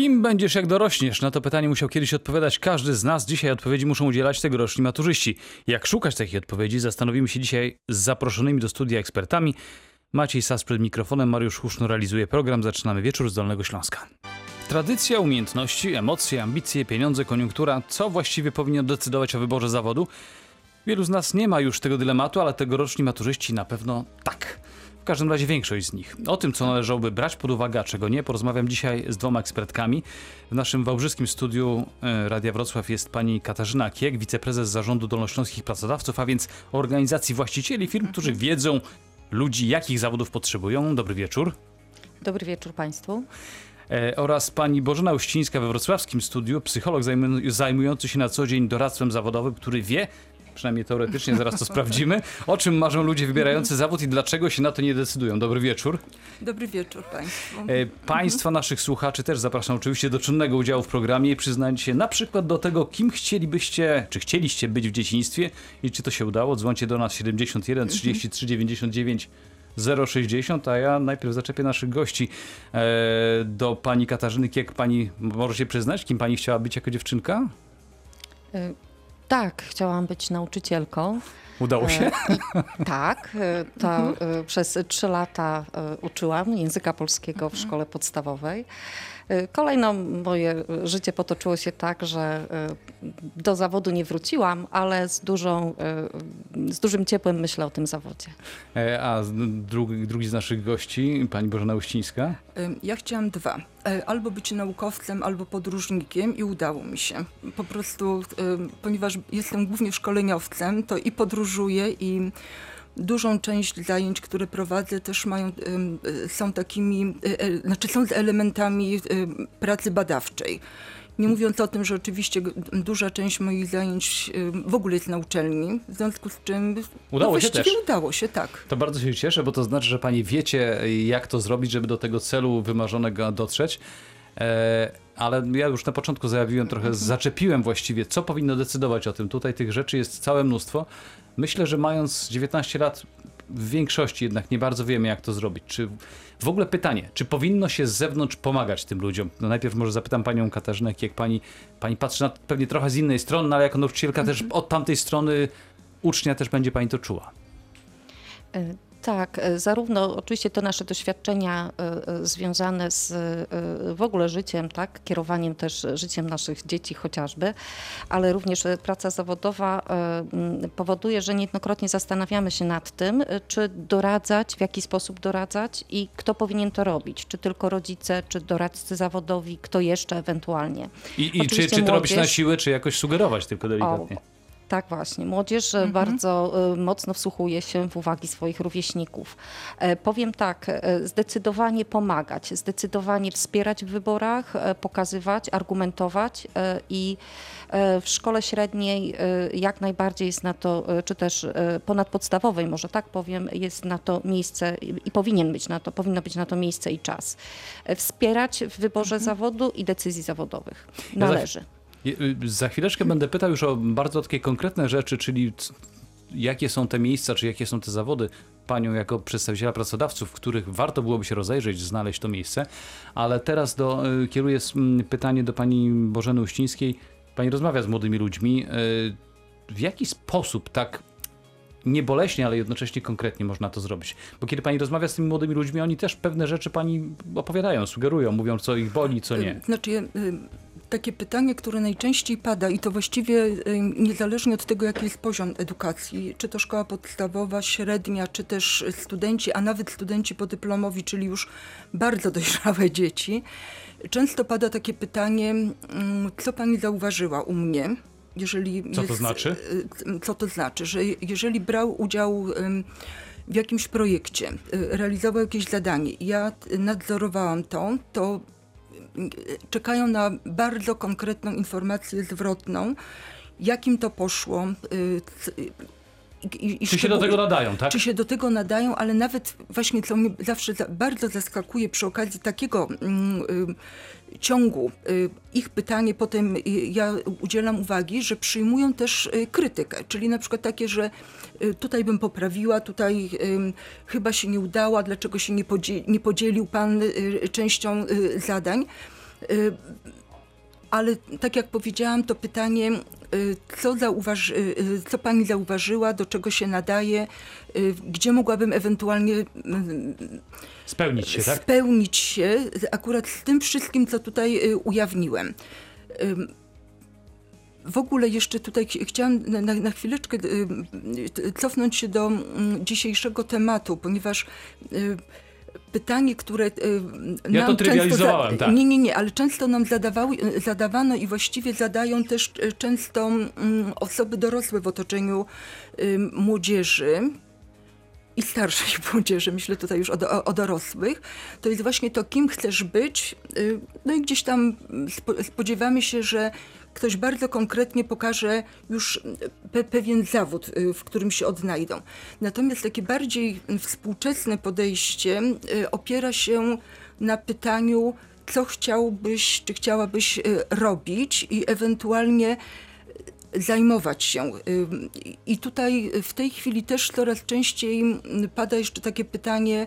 Kim będziesz jak dorośniesz? Na to pytanie musiał kiedyś odpowiadać każdy z nas. Dzisiaj odpowiedzi muszą udzielać tegoroczni maturzyści. Jak szukać takich odpowiedzi? Zastanowimy się dzisiaj z zaproszonymi do studia ekspertami. Maciej Sas przed mikrofonem, Mariusz Huszno realizuje program. Zaczynamy wieczór z Dolnego Śląska. Tradycja, umiejętności, emocje, ambicje, pieniądze, koniunktura. Co właściwie powinno decydować o wyborze zawodu? Wielu z nas nie ma już tego dylematu, ale tegoroczni maturzyści na pewno tak. W każdym razie większość z nich. O tym, co należałoby brać pod uwagę, a czego nie, porozmawiam dzisiaj z dwoma ekspertkami. W naszym wałbrzyskim studiu e, Radia Wrocław jest pani Katarzyna Kiek, wiceprezes zarządu Dolnośląskich Pracodawców, a więc organizacji właścicieli firm, którzy wiedzą ludzi, jakich zawodów potrzebują. Dobry wieczór. Dobry wieczór Państwu. E, oraz pani Bożena Uścińska we wrocławskim studiu, psycholog zajmu- zajmujący się na co dzień doradztwem zawodowym, który wie, przynajmniej teoretycznie, zaraz to sprawdzimy, o czym marzą ludzie wybierający zawód i dlaczego się na to nie decydują. Dobry wieczór. Dobry wieczór Państwu. E, Państwa naszych słuchaczy też zapraszam oczywiście do czynnego udziału w programie i przyznajcie się na przykład do tego, kim chcielibyście, czy chcieliście być w dzieciństwie i czy to się udało. Dzwońcie do nas 71 33 99 060, a ja najpierw zaczepię naszych gości. E, do pani Katarzyny Kiek, pani może się przyznać, kim pani chciała być jako dziewczynka? Tak, chciałam być nauczycielką. Udało się? E, Tak, y, to y, przez trzy lata uczyłam języka polskiego w szkole podstawowej. Y, Kolejno moje życie potoczyło się tak, że y, do zawodu nie wróciłam, ale z, dużą, y, z dużym ciepłem myślę o tym zawodzie. E, a drugi, drugi z naszych gości, pani Bożena Uścińska. Ja chciałam dwa. Albo być naukowcem, albo podróżnikiem i udało mi się. Po prostu, ponieważ jestem głównie szkoleniowcem, to i podróżuję i dużą część zajęć, które prowadzę też mają, y, są takimi, y, e, znaczy są z elementami pracy badawczej. Nie mówiąc o tym, że oczywiście duża część moich zajęć w ogóle jest na uczelni, w związku z czym Udało no się też. udało się, tak. To bardzo się cieszę, bo to znaczy, że pani wiecie, jak to zrobić, żeby do tego celu wymarzonego dotrzeć. E, ale ja już na początku zajawiłem trochę, zaczepiłem właściwie, co powinno decydować o tym. Tutaj tych rzeczy jest całe mnóstwo. Myślę, że mając 19 lat, w większości jednak nie bardzo wiemy, jak to zrobić. Czy w ogóle pytanie, czy powinno się z zewnątrz pomagać tym ludziom? No najpierw może zapytam panią Katarzynę, jak pani, pani patrzy na pewnie trochę z innej strony, no ale jako nauczycielka też od tamtej strony ucznia też będzie pani to czuła. Y, Tak, y, zarówno oczywiście te nasze doświadczenia y, y, związane z w ogóle życiem, tak, kierowaniem też życiem naszych dzieci chociażby, ale również praca zawodowa powoduje, że niejednokrotnie zastanawiamy się nad tym, czy doradzać, w jaki sposób doradzać i kto powinien to robić, czy tylko rodzice, czy doradcy zawodowi, kto jeszcze ewentualnie. I, i czy, czy to robić na młodzież- siłę, czy jakoś sugerować tylko delikatnie? Tak właśnie. Młodzież e, bardzo e, mocno wsłuchuje się w uwagi swoich rówieśników. E, Powiem tak, zdecydowanie pomagać, zdecydowanie wspierać w wyborach, pokazywać, argumentować i w szkole średniej jak najbardziej jest na to, czy też ponadpodstawowej, może tak powiem, jest na to miejsce i powinien być na to, powinno być na to miejsce i czas. Wspierać w wyborze zawodu i decyzji zawodowych. Należy. Y, Za chwileczkę będę pytał już o bardzo takie konkretne rzeczy, czyli jakie są te miejsca, czy jakie są te zawody panią jako przedstawiciela pracodawców, w których warto byłoby się rozejrzeć, znaleźć to miejsce. Ale teraz do, y, kieruję pytanie do pani Bożeny Uścińskiej. Pani rozmawia z młodymi ludźmi. y, W jaki sposób tak nieboleśnie, ale jednocześnie konkretnie można to zrobić? Bo kiedy pani rozmawia z tymi młodymi ludźmi, oni też pewne rzeczy pani opowiadają, sugerują, mówią, co ich boli, co nie. Znaczy, takie pytanie, które najczęściej pada i to właściwie niezależnie od tego, jaki jest poziom edukacji, czy to szkoła podstawowa, średnia, czy też studenci, a nawet studenci podyplomowi, czyli już bardzo dojrzałe dzieci, często pada takie pytanie, mm, co pani zauważyła u mnie? Jeżeli Co to znaczy? y, Co to znaczy? Że jeżeli brał udział w jakimś projekcie, y, realizował jakieś zadanie, ja nadzorowałam to, to czekają na bardzo konkretną informację zwrotną, jakim to poszło. y, c- i- i- i Czy się do tego nadają, tak? Czy się do tego nadają, ale nawet właśnie co mnie zawsze za, bardzo zaskakuje przy okazji takiego mm, y, ciągu y, ich pytanie, potem y, ja udzielam uwagi, że przyjmują też y, krytykę, czyli na przykład takie, że tutaj bym poprawiła, tutaj chyba się nie udała, dlaczego się nie, podzie- nie podzielił pan częścią zadań. Ale tak jak powiedziałam, to pytanie, co, zauważy, y, co pani zauważyła, do czego się nadaje, y, gdzie mogłabym ewentualnie y, Spełnić się, tak? spełnić się akurat z tym wszystkim, co tutaj y, ujawniłem. W ogóle jeszcze tutaj ch- chciałam na, na, chwileczkę y, y, cofnąć się do mm, dzisiejszego tematu, ponieważ y, pytanie, które y, Ja to nam trywializowałem, często tak. Nie, nie, nie, ale często nam zadawały, zadawano i właściwie zadają też y, często mm, osoby dorosłe w otoczeniu y, młodzieży i starszej młodzieży, myślę tutaj już o, o dorosłych, to jest właśnie to, kim chcesz być. No i gdzieś tam spo, spodziewamy się, że ktoś bardzo konkretnie pokaże już pe, pewien zawód, y, w którym się odnajdą. Natomiast takie bardziej współczesne podejście y, opiera się na pytaniu, co chciałbyś, czy chciałabyś y, robić i ewentualnie zajmować się. I tutaj w tej chwili też coraz częściej mm, pada jeszcze takie pytanie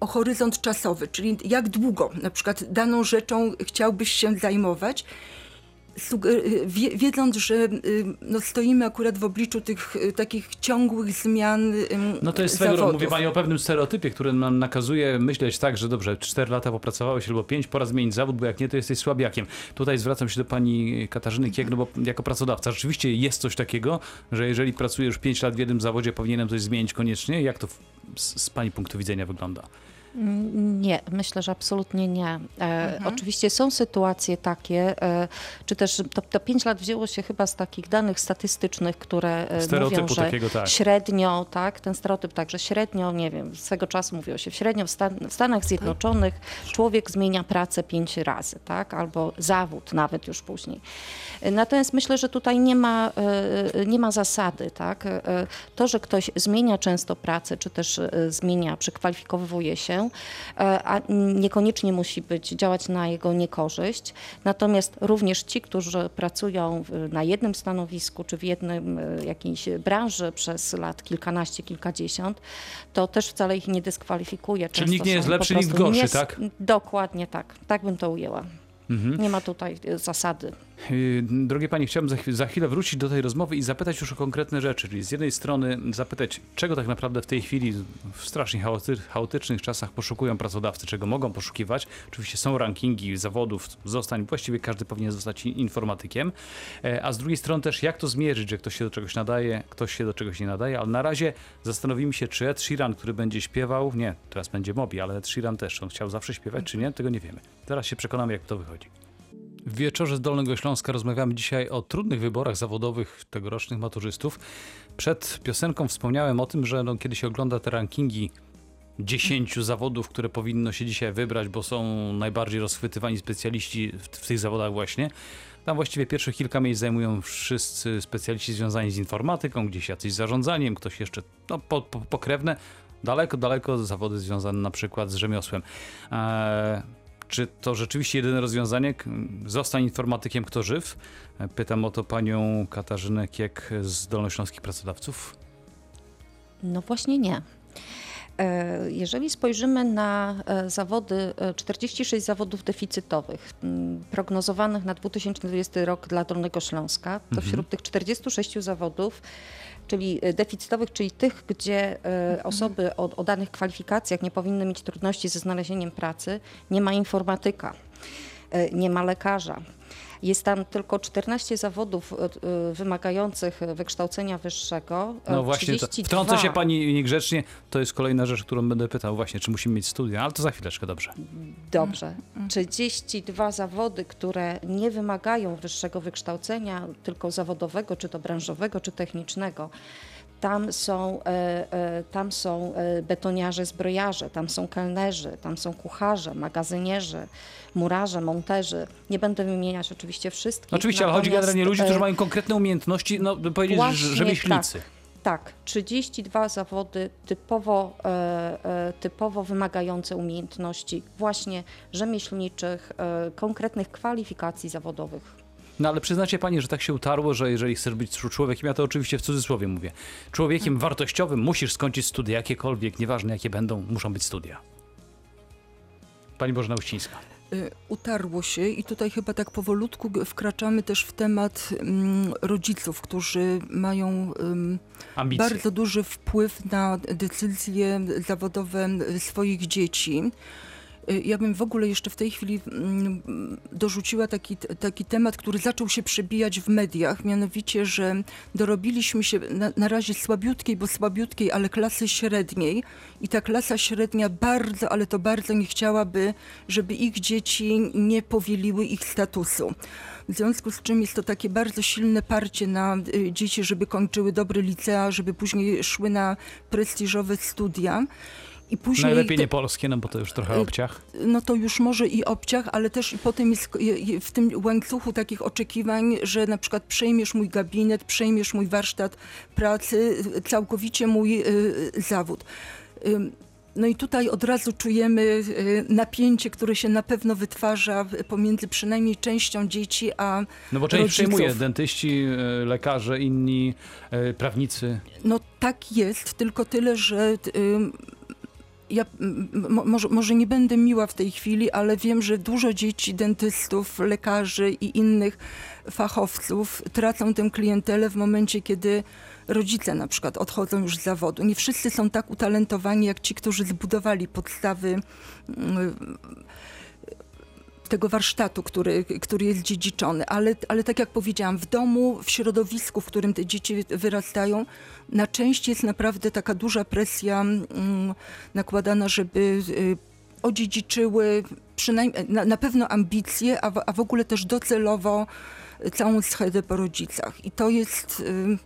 o horyzont czasowy, czyli jak długo na przykład daną rzeczą chciałbyś się zajmować. Y, wie, wiedząc, że y, no, stoimy akurat w obliczu tych y, takich ciągłych zmian No to jest swego rodzaju, mówię pani o pewnym stereotypie, który nam nakazuje myśleć tak, że dobrze, 4 lata popracowałeś albo 5, pora zmienić zawód, bo jak nie, to jesteś słabiakiem. Tutaj zwracam się do pani Katarzyny Kieg, no bo jako pracodawca rzeczywiście jest coś takiego, że jeżeli pracujesz 5 lat w jednym zawodzie, powinienem coś zmienić koniecznie. Jak to z, z pani punktu widzenia wygląda? Nie, myślę, że absolutnie nie. E, Oczywiście są sytuacje takie, e, czy też to, to 5 lat wzięło się chyba z takich danych statystycznych, które e, Stereotypu mówią, że takiego, tak. średnio, tak, ten stereotyp także średnio, nie wiem, swego czasu mówiło się, średnio w, Stan w Stanach Zjednoczonych człowiek zmienia pracę 5 razy, tak, albo zawód nawet już później. Natomiast myślę, że tutaj nie ma, nie ma zasady, tak. To, że ktoś zmienia często pracę, czy też zmienia, przekwalifikowuje się, e, a niekoniecznie musi być, działać na jego niekorzyść. Natomiast również ci, którzy pracują na jednym stanowisku, czy w jednym e, jakiejś branży przez lat kilkanaście, kilkadziesiąt, to też wcale ich nie dyskwalifikuje. Czyli nikt nie jest lepszy, nikt gorszy, tak? Dokładnie tak. Tak bym to ujęła. Nie ma tutaj zasady. Yy, Drogie Panie, chciałbym za, chwi- za chwilę wrócić do tej rozmowy i zapytać już o konkretne rzeczy. Czyli z jednej strony zapytać, czego tak naprawdę w tej chwili w strasznie chaoty, chaotycznych czasach poszukują pracodawcy, czego mogą poszukiwać. Oczywiście są rankingi zawodów, zostań, właściwie każdy powinien zostać informatykiem. E, A z drugiej strony też, jak to zmierzyć, że ktoś się do czegoś nadaje, ktoś się do czegoś nie nadaje, ale na razie zastanowimy się, czy Ed Sheeran, który będzie śpiewał, nie, teraz będzie Mobi, ale Ed Sheeran też, on chciał zawsze śpiewać, czy nie, tego nie wiemy. Teraz się przekonamy, jak to wychodzi. W wieczorze z Dolnego Śląska rozmawiamy dzisiaj o trudnych wyborach zawodowych tegorocznych maturzystów. Przed piosenką wspomniałem o tym, że no, kiedy się ogląda te rankingi 10 zawodów, które powinno się dzisiaj wybrać, bo są najbardziej rozchwytywani specjaliści w, w tych zawodach właśnie. Tam właściwie pierwsze kilka miejsc zajmują wszyscy specjaliści związani z informatyką, gdzieś jacyś zarządzaniem, ktoś jeszcze no, po, po, pokrewne. Daleko, daleko zawody związane na przykład z rzemiosłem. Eee, czy to rzeczywiście jedyne rozwiązanie? Zostań informatykiem, kto żyw? E, Pytam o to panią Katarzynę Kiek z Dolnośląskich Pracodawców. No właśnie nie. E, Jeżeli spojrzymy na e, zawody, e, 46 zawodów deficytowych prognozowanych na 2020 rok dla Dolnego Śląska, to wśród tych 46 zawodów, czyli e, deficytowych, czyli tych, gdzie e, osoby o, o danych kwalifikacjach nie powinny mieć trudności ze znalezieniem pracy, nie ma informatyka, e, nie ma lekarza. Jest tam tylko 14 zawodów e, e, wymagających wykształcenia wyższego. e, No właśnie, to, 32 wtrącę się pani niegrzecznie, to jest kolejna rzecz, którą będę pytał właśnie, czy musimy mieć studia, ale to za chwileczkę, dobrze. Dobrze. 32 zawody, które nie wymagają wyższego wykształcenia, tylko zawodowego, czy to branżowego, czy technicznego. Tam są, e, e, tam są e, betoniarze, zbrojarze, tam są kelnerzy, tam są kucharze, magazynierzy, murarze, monterzy. Nie będę wymieniać oczywiście wszystkich. Oczywiście, ale chodzi generalnie o ludzi, którzy mają konkretne umiejętności, no by powiedzieć, rzemieślnicy. Tak, tak, 32 zawody typowo, typowo wymagające umiejętności właśnie rzemieślniczych, konkretnych kwalifikacji zawodowych. No ale przyznacie pani, że tak się utarło, że jeżeli chcesz być człowiekiem, ja to oczywiście w cudzysłowie mówię, człowiekiem wartościowym musisz skończyć studia jakiekolwiek, nieważne jakie będą, muszą być studia. Pani Bożena Uścińska. y, utarło się i tutaj chyba tak powolutku wkraczamy też w temat mm, rodziców, którzy mają Ambicje. bardzo duży wpływ na decyzje zawodowe swoich dzieci. Y, Ja bym w ogóle jeszcze w tej chwili mm, dorzuciła taki, taki temat, który zaczął się przebijać w mediach, mianowicie, że dorobiliśmy się na, na razie słabiutkiej, bo słabiutkiej, ale klasy średniej i ta klasa średnia bardzo, ale to bardzo nie chciałaby, żeby ich dzieci nie powieliły ich statusu. W związku z czym jest to takie bardzo silne parcie na y, dzieci, żeby kończyły dobre licea, żeby później szły na prestiżowe studia. I później Najlepiej te- nie polskie, no bo to już trochę Y, obciach. no to już może i obciach, ale też i potem jest w tym łańcuchu takich oczekiwań, że na przykład przejmiesz mój gabinet, przejmiesz mój warsztat pracy, y, całkowicie mój y, zawód. No i tutaj od razu czujemy napięcie, które się na pewno wytwarza pomiędzy przynajmniej częścią dzieci a No bo część rodziców. przejmuje dentyści, lekarze, inni, prawnicy. No tak jest, tylko tyle, że ja może, może nie będę miła w tej chwili, ale wiem, że dużo dzieci, dentystów, lekarzy i innych fachowców tracą tę klientelę w momencie, kiedy rodzice na przykład odchodzą już z zawodu. Nie wszyscy są tak utalentowani jak ci, którzy zbudowali podstawy mm, tego warsztatu, który, który jest dziedziczony, ale, ale tak jak powiedziałam, w domu, w środowisku, w którym te dzieci wyrastają, na część jest naprawdę taka duża presja mm, nakładana, żeby y, odziedziczyły przynajmniej na, na pewno ambicje, a w, a w ogóle też docelowo całą schedę po rodzicach. I to jest y,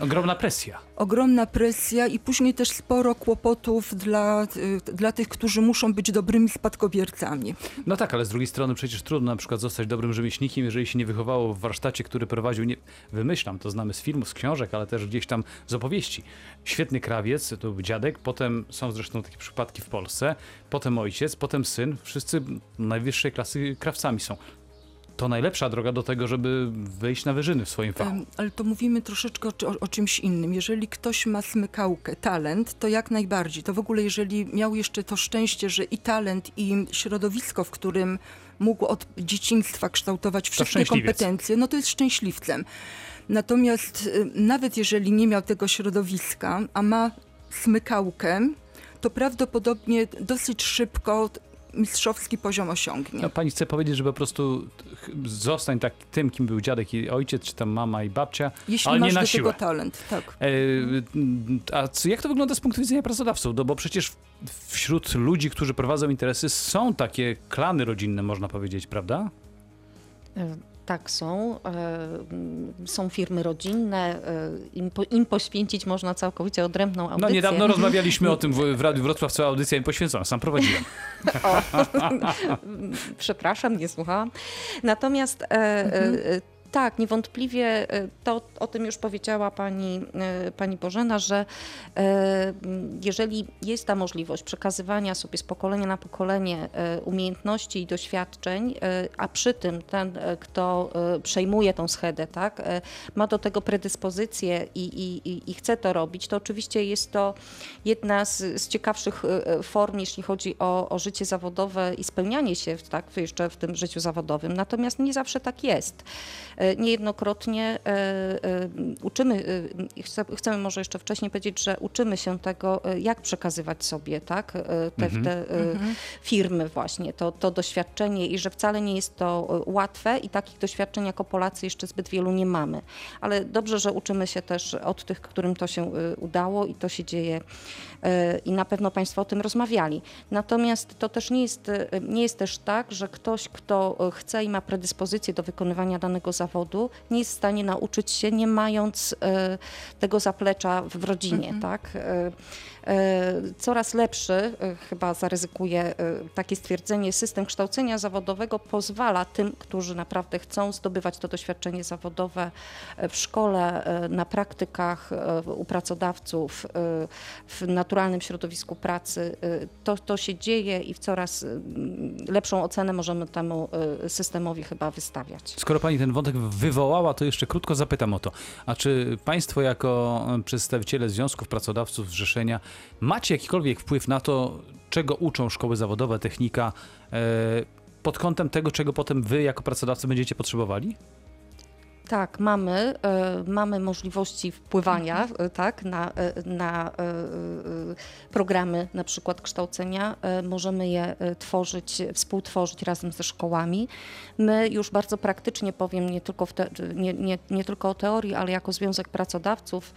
Ogromna presja. ogromna presja i później też sporo kłopotów dla, y, dla tych, którzy muszą być dobrymi spadkobiercami. No tak, ale z drugiej strony przecież trudno na przykład zostać dobrym rzemieślnikiem, jeżeli się nie wychowało w warsztacie, który prowadził, nie, wymyślam, to znamy z filmów, z książek, ale też gdzieś tam z opowieści. Świetny krawiec, to był dziadek, potem są zresztą takie przypadki w Polsce, potem ojciec, potem syn, wszyscy najwyższej klasy krawcami są. To najlepsza droga do tego, żeby wyjść na wyżyny w swoim fachu. Ale to mówimy troszeczkę o, o, czymś innym. Jeżeli ktoś ma smykałkę, talent, to jak najbardziej. To w ogóle, jeżeli miał jeszcze to szczęście, że i talent, i środowisko, w którym mógł od dzieciństwa kształtować wszystkie kompetencje, no to jest szczęśliwcem. Natomiast y, nawet jeżeli nie miał tego środowiska, a ma smykałkę, to prawdopodobnie dosyć szybko mistrzowski poziom osiągnie. No, pani chce powiedzieć, że po prostu zostań tak tym, kim był dziadek i ojciec, czy tam mama i babcia, Jeśli ale masz nie na siłę. tego talent, tak. E, A co, jak to wygląda z punktu widzenia pracodawców? No bo przecież wśród ludzi, którzy prowadzą interesy, są takie klany rodzinne, można powiedzieć, prawda? Tak, są. E, mm, Są firmy rodzinne. e, Im, po, im poświęcić można całkowicie odrębną audycję. No niedawno rozmawialiśmy o tym w, w Radiu Wrocław, cała audycja im poświęcona, sam prowadziłem. O, przepraszam, nie słuchałam. Natomiast e, e, tak, niewątpliwie e, to o tym już powiedziała pani, e, pani Bożena, że e, jeżeli jest ta możliwość przekazywania sobie z pokolenia na pokolenie umiejętności i doświadczeń, a przy tym ten, kto przejmuje tą schedę, tak, ma do tego predyspozycję i, i, i- chce to robić, to oczywiście jest to jedna z, z ciekawszych form, jeśli chodzi o, o życie zawodowe i spełnianie się tak, jeszcze w tym życiu zawodowym. Natomiast nie zawsze tak jest. E, Niejednokrotnie e, e, uczymy, chcemy może jeszcze wcześniej powiedzieć, że uczymy się tego, jak przekazywać sobie tak, te, te e, firmy właśnie, to, to doświadczenie i że wcale nie jest to łatwe i takich doświadczeń jako Polacy jeszcze zbyt wielu nie mamy. Ale dobrze, że uczymy się też od tych, którym to się udało i to się dzieje i na pewno Państwo o tym rozmawiali. Natomiast to też nie jest, nie jest też tak, że ktoś, kto chce i ma predyspozycję do wykonywania danego zawodu, nie jest w stanie nauczyć się, nie mając e, tego zaplecza w rodzinie. Tak? E, e, Coraz lepszy, chyba zaryzykuję takie stwierdzenie, system kształcenia zawodowego pozwala tym, którzy naprawdę chcą zdobywać to doświadczenie zawodowe w szkole, na praktykach u pracodawców, w naturalnym środowisku pracy. e, To, to się dzieje i w coraz mm, lepszą ocenę możemy temu e, systemowi chyba wystawiać. Skoro pani ten wątek wywołała, to jeszcze krótko zapytam o to. A czy państwo jako przedstawiciele związków pracodawców, zrzeszenia Macie jakikolwiek wpływ na to, czego uczą szkoły zawodowe, technika, pod kątem tego, czego potem wy jako pracodawcy będziecie potrzebowali? Tak, mamy, e, mamy możliwości wpływania e, tak, na, e, na programy na przykład kształcenia. Możemy je tworzyć, współtworzyć razem ze szkołami. My już bardzo praktycznie powiem, nie tylko, te, nie, nie, nie tylko o teorii, ale jako Związek Pracodawców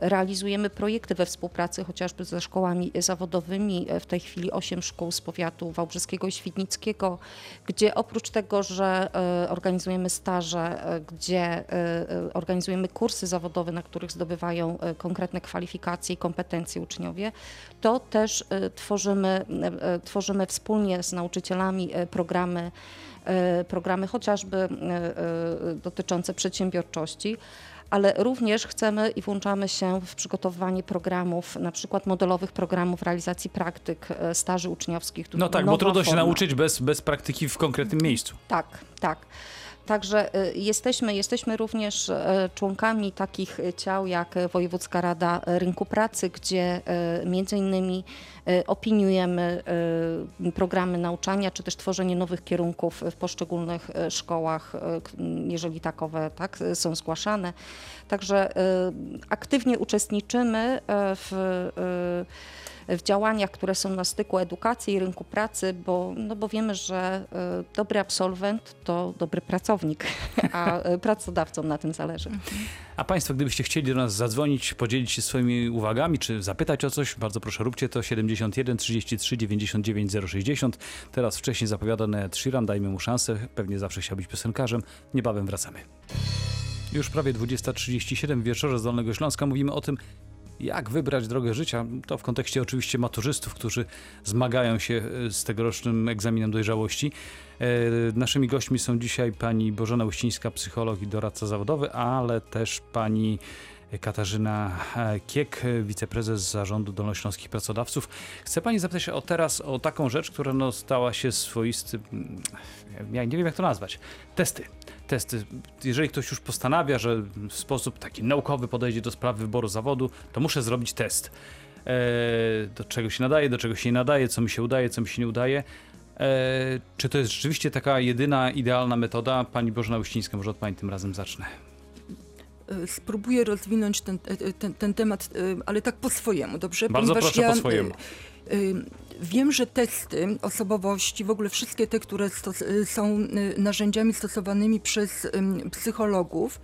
realizujemy projekty we współpracy chociażby ze szkołami zawodowymi. W tej chwili osiem szkół z powiatu wałbrzyskiego i świdnickiego, gdzie oprócz tego, że organizujemy staże, e, gdzie e, e, organizujemy kursy zawodowe, na których zdobywają e, konkretne kwalifikacje i kompetencje uczniowie, to też tworzymy, tworzymy wspólnie z nauczycielami programy, programy chociażby dotyczące przedsiębiorczości. Ale również chcemy i włączamy się w przygotowywanie programów, na przykład modelowych programów realizacji praktyk, staży uczniowskich. No tak, bo trudno się forma. nauczyć bez, bez praktyki w konkretnym miejscu. Tak, tak. Także y, jesteśmy, jesteśmy również e, członkami takich ciał jak Wojewódzka Rada Rynku Pracy, gdzie e, między innymi opiniujemy e, programy nauczania, czy też tworzenie nowych kierunków w poszczególnych e, szkołach, e, jeżeli takowe tak, są zgłaszane. Także e, aktywnie uczestniczymy e, w e, w działaniach, które są na styku edukacji i rynku pracy, bo, no bo wiemy, że e, dobry absolwent to dobry pracownik, a e, pracodawcom na tym zależy. A Państwo, gdybyście chcieli do nas zadzwonić, podzielić się swoimi uwagami, czy zapytać o coś, bardzo proszę róbcie to 71 33 99 060. Teraz wcześniej zapowiadany Ed Sheeran, dajmy mu szansę, pewnie zawsze chciał być piosenkarzem. Niebawem wracamy. Już prawie 20.37 w wieczorze z Dolnego Śląska mówimy o tym, jak wybrać drogę życia. To w kontekście oczywiście maturzystów, którzy zmagają się e, z tegorocznym egzaminem dojrzałości. E, Naszymi gośćmi są dzisiaj pani Bożena Uścińska, psycholog i doradca zawodowy, ale też pani Katarzyna e, Kiek, wiceprezes zarządu Dolnośląskich Pracodawców. Chcę pani zapytać o teraz o taką rzecz, która no, stała się swoistym, ja nie wiem jak to nazwać, testy. Testy. Jeżeli ktoś już postanawia, że w sposób taki naukowy podejdzie do sprawy wyboru zawodu, to muszę zrobić test. E, do czego się nadaje, do czego się nie nadaje, co mi się udaje, co mi się nie udaje. E, czy to jest rzeczywiście taka jedyna, idealna metoda? Pani Bożena Uścińska, może od pani tym razem zacznę. E, Spróbuję rozwinąć ten, e, ten, ten temat, e, ale tak po swojemu, dobrze? Bardzo Ponieważ proszę, po e, swojemu. e, Wiem, że testy osobowości, w ogóle wszystkie te, które e, są e, narzędziami stosowanymi przez psychologów,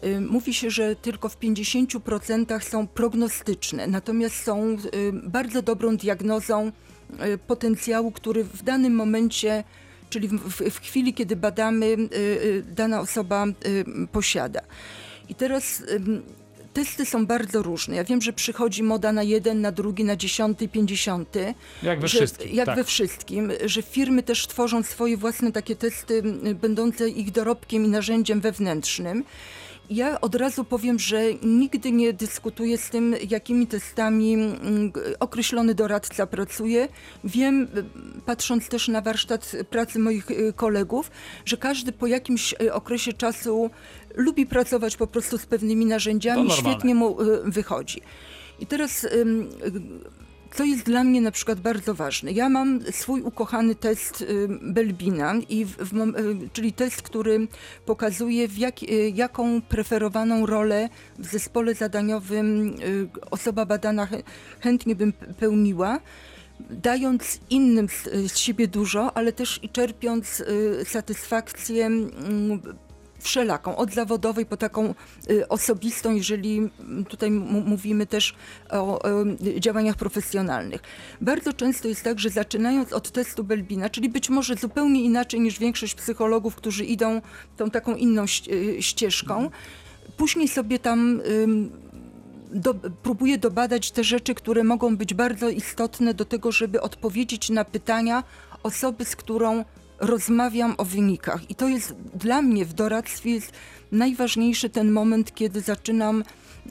e, mówi się, że tylko w 50% są prognostyczne, natomiast są e, bardzo dobrą diagnozą e, potencjału, który w danym momencie, czyli w, w, chwili, kiedy badamy, e, e, dana osoba e, posiada. I teraz testy są bardzo różne. Ja wiem, że przychodzi moda na jeden, na drugi, na dziesiąty, pięćdziesiąty. Jak we że, wszystkim. Jak tak. we wszystkim, że firmy też tworzą swoje własne takie testy, będące ich dorobkiem i narzędziem wewnętrznym. Ja od razu powiem, że nigdy nie dyskutuję z tym, jakimi testami mm, określony doradca pracuje. Wiem, y, patrząc też na warsztat pracy moich y, kolegów, że każdy po jakimś y, okresie czasu lubi pracować po prostu z pewnymi narzędziami, świetnie mu wychodzi. I teraz co jest dla mnie na przykład bardzo ważne. Ja mam swój ukochany test y, Belbina, i w, w, y, czyli test, który pokazuje, jak, y, jaką preferowaną rolę w zespole zadaniowym osoba badana chę- chętnie bym pełniła. Dając innym z, siebie dużo, ale też i czerpiąc satysfakcję mm, wszelaką, od zawodowej po taką y, osobistą, jeżeli mm, tutaj mówimy też o działaniach profesjonalnych. Bardzo często jest tak, że zaczynając od testu Belbina, czyli być może zupełnie inaczej niż większość psychologów, którzy idą tą taką inną y, ścieżką, później sobie tam do, próbuję dobadać te rzeczy, które mogą być bardzo istotne do tego, żeby odpowiedzieć na pytania osoby, z którą rozmawiam o wynikach. I to jest dla mnie w doradztwie jest najważniejszy ten moment, kiedy zaczynam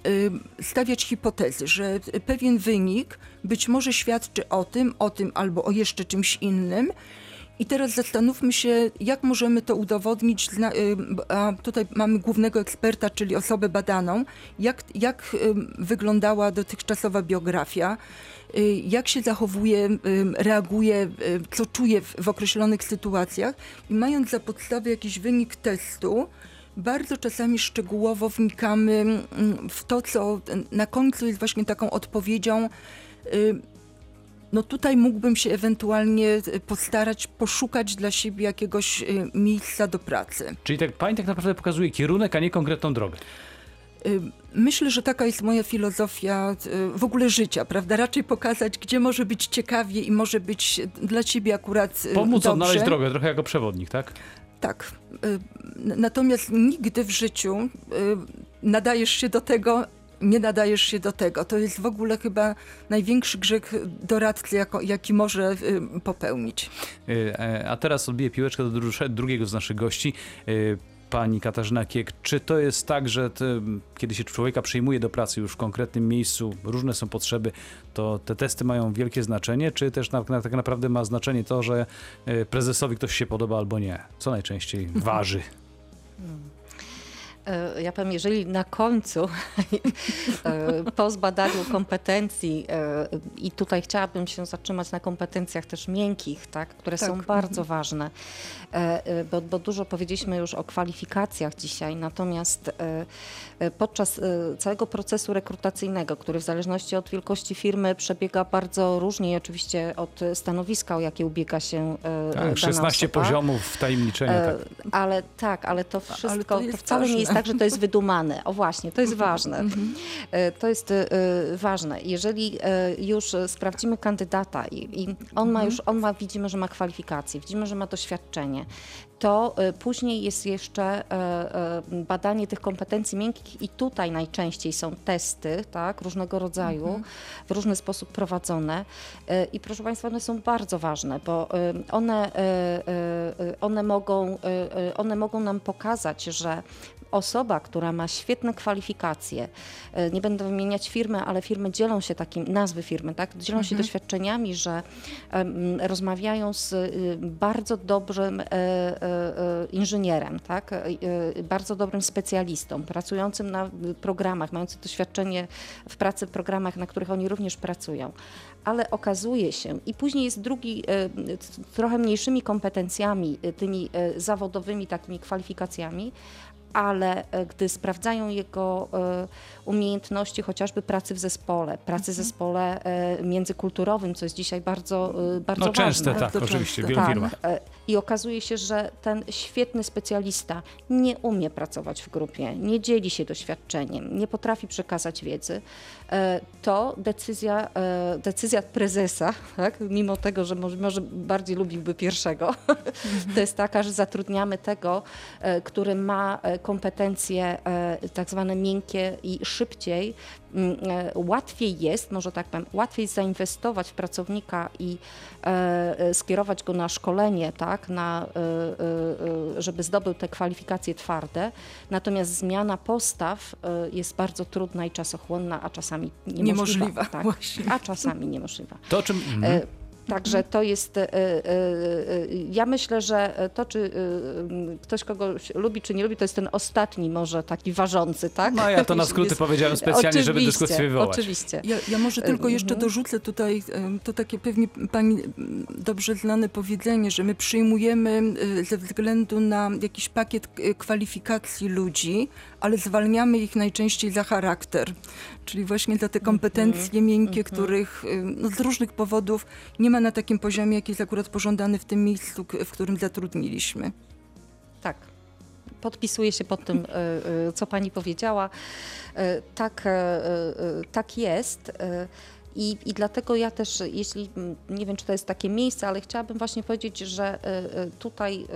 y, stawiać hipotezy, że pewien wynik być może świadczy o tym, o tym albo o jeszcze czymś innym. I teraz zastanówmy się, jak możemy to udowodnić. Y, A tutaj mamy głównego eksperta, czyli osobę badaną. Jak, jak y, wyglądała dotychczasowa biografia, y, jak się zachowuje, reaguje, co czuje w, w określonych sytuacjach. I mając za podstawę jakiś wynik testu, bardzo czasami szczegółowo wnikamy mm, w to, co na końcu jest właśnie taką odpowiedzią. No tutaj mógłbym się ewentualnie y, postarać poszukać dla siebie jakiegoś y, miejsca do pracy. Czyli tak, pani tak naprawdę pokazuje kierunek, a nie konkretną drogę. Y, Myślę, że taka jest moja filozofia w ogóle życia, prawda? Raczej pokazać, gdzie może być ciekawie i może być dla ciebie akurat Pomóc dobrze. odnaleźć drogę, trochę jako przewodnik, tak? Tak. Natomiast nigdy w życiu nadajesz się do tego, nie nadajesz się do tego. To jest w ogóle chyba największy grzech doradcy, jako, jaki może y, popełnić. Y, e, A teraz odbiję piłeczkę do drugiego z naszych gości. Y, Pani Katarzyna Kiek, czy to jest tak, że te, kiedy się człowieka przyjmuje do pracy już w konkretnym miejscu, różne są potrzeby, to te testy mają wielkie znaczenie, czy też na, na, tak naprawdę ma znaczenie to, że prezesowi ktoś się podoba albo nie? Co najczęściej waży? E, Ja powiem, jeżeli na końcu, e, po zbadaniu kompetencji, e, i tutaj chciałabym się zatrzymać na kompetencjach też miękkich, tak, które Tak. są bardzo ważne, bo, bo dużo powiedzieliśmy już o kwalifikacjach dzisiaj, natomiast podczas całego procesu rekrutacyjnego, który w zależności od wielkości firmy przebiega bardzo różnie i oczywiście od stanowiska, o jakie ubiega się Tak, 16 osoba. poziomów wtajemniczenia. E, Tak. Ale tak, ale to wszystko, ale to, to wcale nie jest ważne. tak, że to jest wydumane. O właśnie, to jest ważne. E, To jest e, ważne. Jeżeli e, już sprawdzimy kandydata i, i on ma już, on ma, widzimy, że ma kwalifikacje, widzimy, że ma doświadczenie, to później jest jeszcze badanie tych kompetencji miękkich i tutaj najczęściej są testy, tak, różnego rodzaju, w różny sposób prowadzone. I proszę Państwa, one są bardzo ważne, bo one, one, mogą, one mogą nam pokazać, że osoba, która ma świetne kwalifikacje, e, nie będę wymieniać firmy, ale firmy dzielą się takim, nazwy firmy, tak, dzielą się doświadczeniami, że em, rozmawiają z y, bardzo dobrym e, e, e, inżynierem, tak, e, e, bardzo dobrym specjalistą, pracującym na programach, mającym doświadczenie w pracy w programach, na których oni również pracują. Ale okazuje się, i później jest drugi, trochę mniejszymi kompetencjami, tymi zawodowymi takimi kwalifikacjami, ale e, gdy sprawdzają jego e, umiejętności chociażby pracy w zespole, pracy w zespole e, międzykulturowym, co jest dzisiaj bardzo, bardzo No częste, ważne. tak, Bardzo oczywiście, w wielu Tak, firmach. I okazuje się, że ten świetny specjalista nie umie pracować w grupie, nie dzieli się doświadczeniem, nie potrafi przekazać wiedzy. To decyzja, decyzja prezesa, tak? mimo tego, że może, może bardziej lubiłby pierwszego, to jest taka, że zatrudniamy tego, który ma kompetencje e, tak zwane miękkie i szybciej, mm, e, łatwiej jest, może tak powiem, łatwiej zainwestować w pracownika i e, skierować go na szkolenie, tak, na, żeby zdobył te kwalifikacje twarde. Natomiast zmiana postaw jest bardzo trudna i czasochłonna, a czasami niemożliwa. Niemożliwa, tak, właśnie. A czasami niemożliwa. To czym... Mhm. Także to jest. e, e, e, Ja myślę, że to, czy ktoś kogoś lubi, czy nie lubi, to jest ten ostatni, może taki ważący, tak? No ja to na skróty powiedziałem specjalnie, żeby dyskusję wywołać. Oczywiście. Ja, ja może tylko jeszcze Mhm. dorzucę tutaj, to takie pewnie pani dobrze znane powiedzenie, że my przyjmujemy ze względu na jakiś pakiet kwalifikacji ludzi, ale zwalniamy ich najczęściej za charakter, czyli właśnie za te Mhm. kompetencje miękkie, których em, no, z różnych powodów nie ma na takim poziomie, jaki jest akurat pożądany w tym miejscu, w którym zatrudniliśmy. Tak. Podpisuję się pod tym, e, e, co pani powiedziała. Tak, tak jest. I, I dlatego ja też, jeśli nie wiem, czy to jest takie miejsce, ale chciałabym właśnie powiedzieć, że tutaj.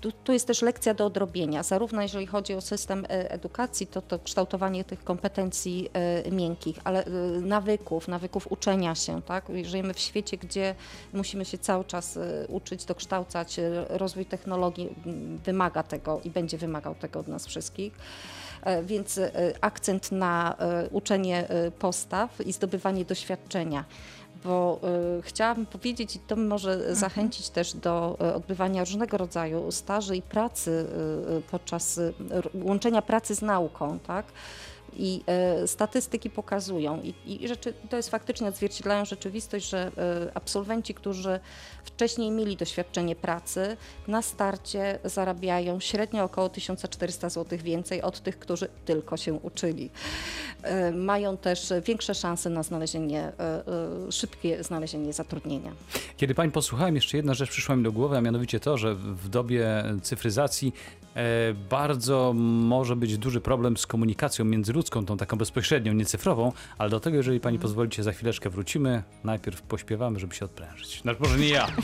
Tu, tu jest też lekcja do odrobienia, zarówno jeżeli chodzi o system e, edukacji, to, to kształtowanie tych kompetencji e, miękkich, ale e, nawyków, nawyków uczenia się. Tak? Żyjemy w świecie, gdzie musimy się cały czas uczyć, dokształcać. Rozwój technologii m, wymaga tego i będzie wymagał tego od nas wszystkich. Więc akcent na uczenie postaw i zdobywanie doświadczenia. Bo y, chciałabym powiedzieć, i to może Mhm. zachęcić też do y, odbywania różnego rodzaju staży i pracy y, podczas łączenia pracy z nauką, tak? I e, statystyki pokazują, i, i rzeczy, to jest faktycznie odzwierciedlają rzeczywistość, że e, absolwenci, którzy wcześniej mieli doświadczenie pracy, na starcie zarabiają średnio około 1400 zł więcej od tych, którzy tylko się uczyli. E, mają też większe szanse na znalezienie, e, e, szybkie znalezienie zatrudnienia. Kiedy pań posłuchałem, jeszcze jedna rzecz przyszła mi do głowy, a mianowicie to, że w dobie cyfryzacji e, bardzo może być duży problem z komunikacją międzyludzką, tą taką bezpośrednią, nie cyfrową, ale do tego, jeżeli pani pozwolicie, za chwileczkę wrócimy. Najpierw pośpiewamy, żeby się odprężyć. Znaczy, może nie ja.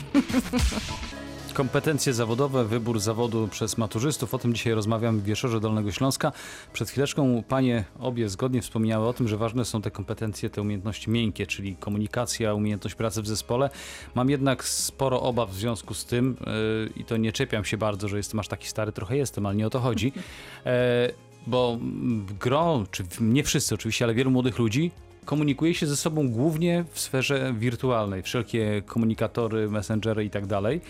Kompetencje zawodowe, wybór zawodu przez maturzystów. O tym dzisiaj rozmawiam w Wieszorze Dolnego Śląska. Przed chwileczką panie obie zgodnie wspomniały o tym, że ważne są te kompetencje, te umiejętności miękkie, czyli komunikacja, umiejętność pracy w zespole. Mam jednak sporo obaw w związku z tym yy, i to nie czepiam się bardzo, że jestem aż taki stary, trochę jestem, ale nie o to chodzi. E, bo gro, czy nie wszyscy oczywiście, ale wielu młodych ludzi komunikuje się ze sobą głównie w sferze wirtualnej. Wszelkie komunikatory, messengery i tak dalej.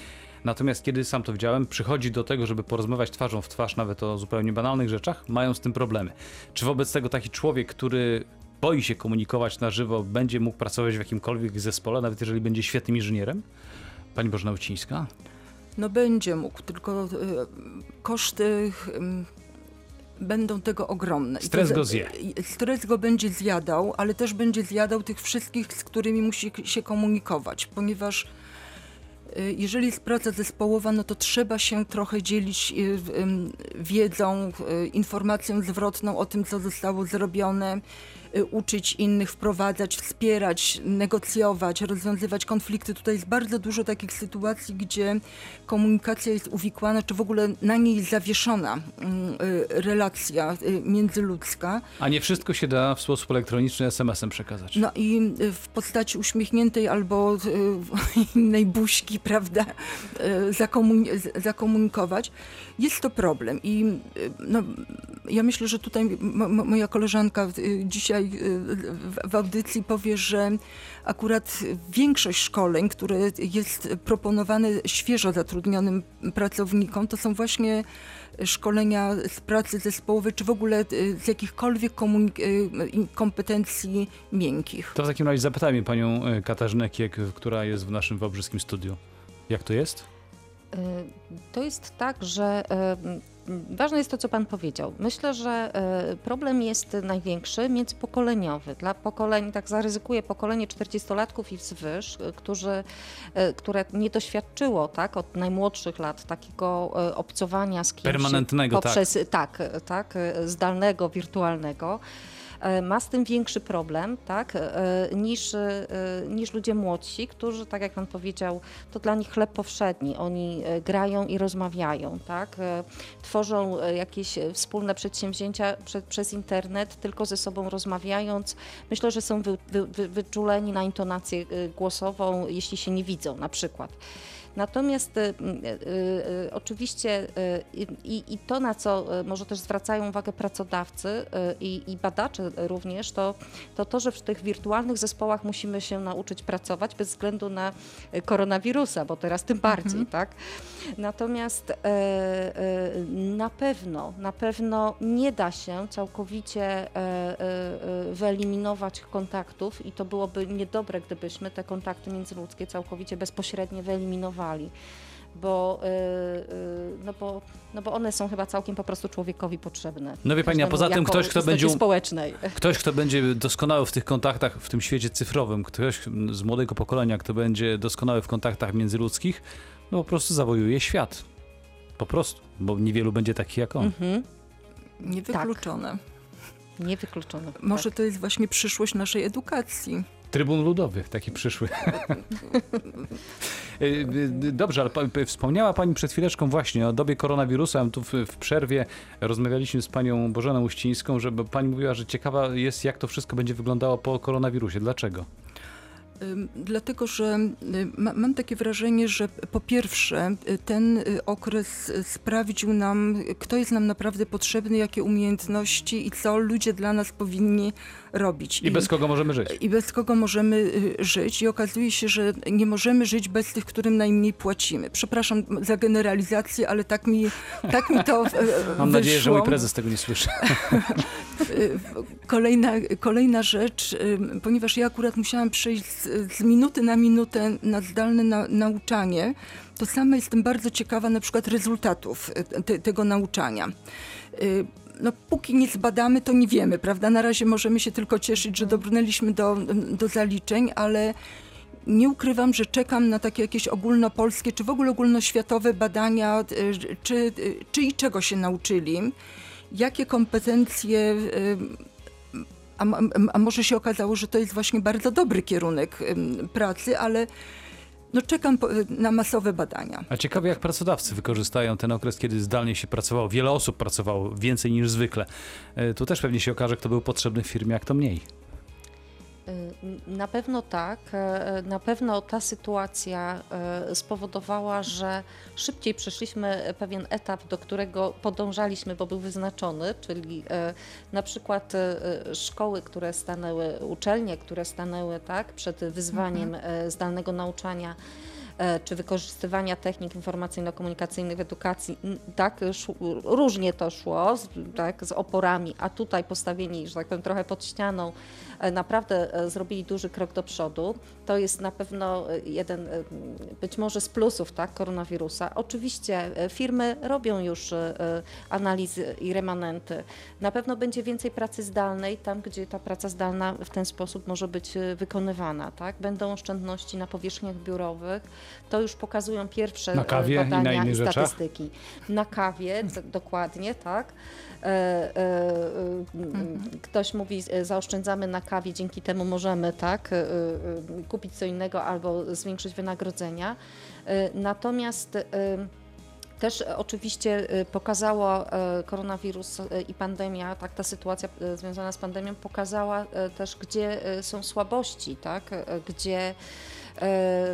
Natomiast kiedy sam to widziałem, przychodzi do tego, żeby porozmawiać twarzą w twarz nawet o zupełnie banalnych rzeczach, mają z tym problemy. Czy wobec tego taki człowiek, który boi się komunikować na żywo, będzie mógł pracować w jakimkolwiek zespole, nawet jeżeli będzie świetnym inżynierem? Pani Bożena Ucińska? No będzie mógł, tylko y, koszty y, będą tego ogromne. Stres go zje. Stres go będzie zjadał, ale też będzie zjadał tych wszystkich, z którymi musi się komunikować, ponieważ y, jeżeli jest praca zespołowa, no to trzeba się trochę dzielić y, wiedzą, y, informacją zwrotną o tym, co zostało zrobione, uczyć innych, wprowadzać, wspierać, negocjować, rozwiązywać konflikty. Tutaj jest bardzo dużo takich sytuacji, gdzie komunikacja jest uwikłana, czy w ogóle na niej jest zawieszona mm, y, relacja y, międzyludzka. A nie wszystko się da w sposób elektroniczny SMS-em przekazać. No i y, w postaci uśmiechniętej albo y, innej buźki, prawda, y, zakomunikować. Jest to problem i y, no, ja myślę, że tutaj moja koleżanka y, dzisiaj y, w, w audycji powie, że akurat większość szkoleń, które jest proponowane świeżo zatrudnionym pracownikom, to są właśnie szkolenia z pracy zespołowej, czy w ogóle y, z jakichkolwiek y, kompetencji miękkich. To w takim razie zapytajmy panią Katarzynę Kiek, która jest w naszym wałbrzyskim studiu. Jak to jest? Y, To jest tak, że y, ważne jest to, co Pan powiedział. Myślę, że y, problem jest największy międzypokoleniowy. Dla pokoleń, tak zaryzykuję, pokolenie 40-latków i wzwyż, y, którzy, y, które nie doświadczyło tak, od najmłodszych lat takiego obcowania z kimś Permanentnego, poprzez, tak. Tak, tak, zdalnego, wirtualnego. E, Ma z tym większy problem tak, e, niż, e, niż ludzie młodsi, którzy, tak jak Pan powiedział, to dla nich chleb powszedni. Oni grają i rozmawiają, tak? tworzą jakieś wspólne przedsięwzięcia prze, przez internet, tylko ze sobą rozmawiając. Myślę, że są wy, wy, wy, wyczuleni na intonację głosową, jeśli się nie widzą na przykład. Natomiast y, y, y, oczywiście i, i to, na co może też zwracają uwagę pracodawcy i, i badacze również, to, to to, że w tych wirtualnych zespołach musimy się nauczyć pracować bez względu na koronawirusa, bo teraz tym bardziej, tak? Natomiast e, e, na pewno, na pewno nie da się całkowicie e, wyeliminować kontaktów i to byłoby niedobre, gdybyśmy te kontakty międzyludzkie całkowicie bezpośrednio wyeliminowali. Bo, e, no, bo, no bo one są chyba całkiem po prostu człowiekowi potrzebne. No wie pani, a poza tym ktoś, kto będzie- społecznej. Ktoś, kto będzie doskonały w tych kontaktach w tym świecie cyfrowym, ktoś z młodego pokolenia, kto będzie doskonały w kontaktach międzyludzkich, no po prostu zawojuje świat. Po prostu, bo niewielu będzie takich jak on. Mhm. Niewykluczone. Niewykluczone. Może tak. to jest właśnie przyszłość naszej edukacji. Trybun ludowy, taki przyszły. Y, y, Dobrze, ale wspomniała Pani przed chwileczką właśnie o dobie koronawirusa. Tu w, w przerwie rozmawialiśmy z Panią Bożeną Uścińską, żeby Pani mówiła, że ciekawa jest, jak to wszystko będzie wyglądało po koronawirusie. Dlaczego? Dlatego, że y, ma, mam takie wrażenie, że po pierwsze y, ten y, okres sprawdził nam, kto jest nam naprawdę potrzebny, jakie umiejętności i co ludzie dla nas powinni robić. I bez kogo możemy żyć? i bez kogo możemy żyć. I okazuje się, że nie możemy żyć bez tych, którym najmniej płacimy. Przepraszam za generalizację, ale tak mi, tak mi to Mam nadzieję, że mój prezes tego nie słyszy. Kolejna, kolejna rzecz, ponieważ ja akurat musiałam przejść z, z minuty na minutę na zdalne na, nauczanie, to sama jestem bardzo ciekawa na przykład rezultatów y, te, tego nauczania. Y, No, póki nie zbadamy, to nie wiemy, prawda? Na razie możemy się tylko cieszyć, że dobrnęliśmy do, do zaliczeń, ale nie ukrywam, że czekam na takie jakieś ogólnopolskie, czy w ogóle ogólnoświatowe badania, y, czy, czy i czego się nauczyli, jakie kompetencje, a, a, może się okazało, że to jest właśnie bardzo dobry kierunek pracy, ale no czekam na masowe badania. A ciekawe, jak pracodawcy wykorzystają ten okres, kiedy zdalnie się pracowało. Wiele osób pracowało więcej niż zwykle. E, Tu też pewnie się okaże, kto był potrzebny w firmie, a kto mniej. Y, Na pewno tak. E, Na pewno ta sytuacja e, spowodowała, że szybciej przeszliśmy pewien etap, do którego podążaliśmy, bo był wyznaczony, czyli na przykład szkoły, które stanęły, uczelnie, które stanęły tak, przed wyzwaniem e, zdalnego nauczania czy wykorzystywania technik informacyjno-komunikacyjnych w edukacji, tak, różnie to szło, z, tak, z oporami, a tutaj postawieni, że tak powiem, trochę pod ścianą, naprawdę e, zrobili duży krok do przodu. To jest na pewno e, jeden, e, być może z plusów, tak, koronawirusa. Oczywiście e, firmy robią już e, e, analizy i remanenty. Na pewno będzie więcej pracy zdalnej, tam gdzie ta praca zdalna w ten sposób może być e, wykonywana, tak. Będą oszczędności na powierzchniach biurowych. To już pokazują pierwsze e, i badania i rzeczach? statystyki. Na kawie, dokładnie, tak. E, e, e, m, Ktoś mówi, zaoszczędzamy na kawie, dzięki temu możemy tak, kupić co innego albo zwiększyć wynagrodzenia. Natomiast też oczywiście pokazało koronawirus i pandemia, tak ta sytuacja związana z pandemią pokazała też, gdzie są słabości, tak, gdzie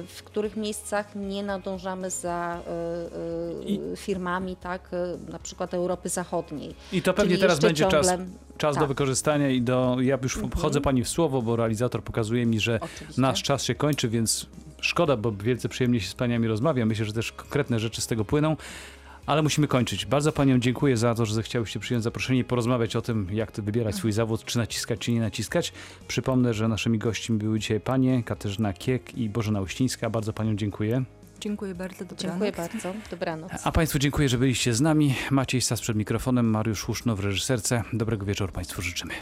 w których miejscach nie nadążamy za e, e, firmami, tak, e, na przykład Europy Zachodniej. I to pewnie Czyli teraz będzie czas, ciągle- czas do tak. wykorzystania i do... Ja już wchodzę pani w słowo, bo realizator pokazuje mi, że Oczywiście. nasz czas się kończy, więc szkoda, bo wielce przyjemnie się z paniami rozmawia. Myślę, że też konkretne rzeczy z tego płyną. Ale musimy kończyć. Bardzo paniom dziękuję za to, że zechciałyście przyjąć zaproszenie i porozmawiać o tym, jak to wybierać swój zawód, czy naciskać, czy nie naciskać. Przypomnę, że naszymi gośćmi były dzisiaj panie Katarzyna Kiek i Bożena Uścińska. Bardzo paniom dziękuję. Dziękuję bardzo, dobranoc. Dziękuję bardzo. Dobranoc. A państwu dziękuję, że byliście z nami. Maciej Stas przed mikrofonem, Mariusz Huszno w reżyserce. Dobrego wieczoru państwu życzymy.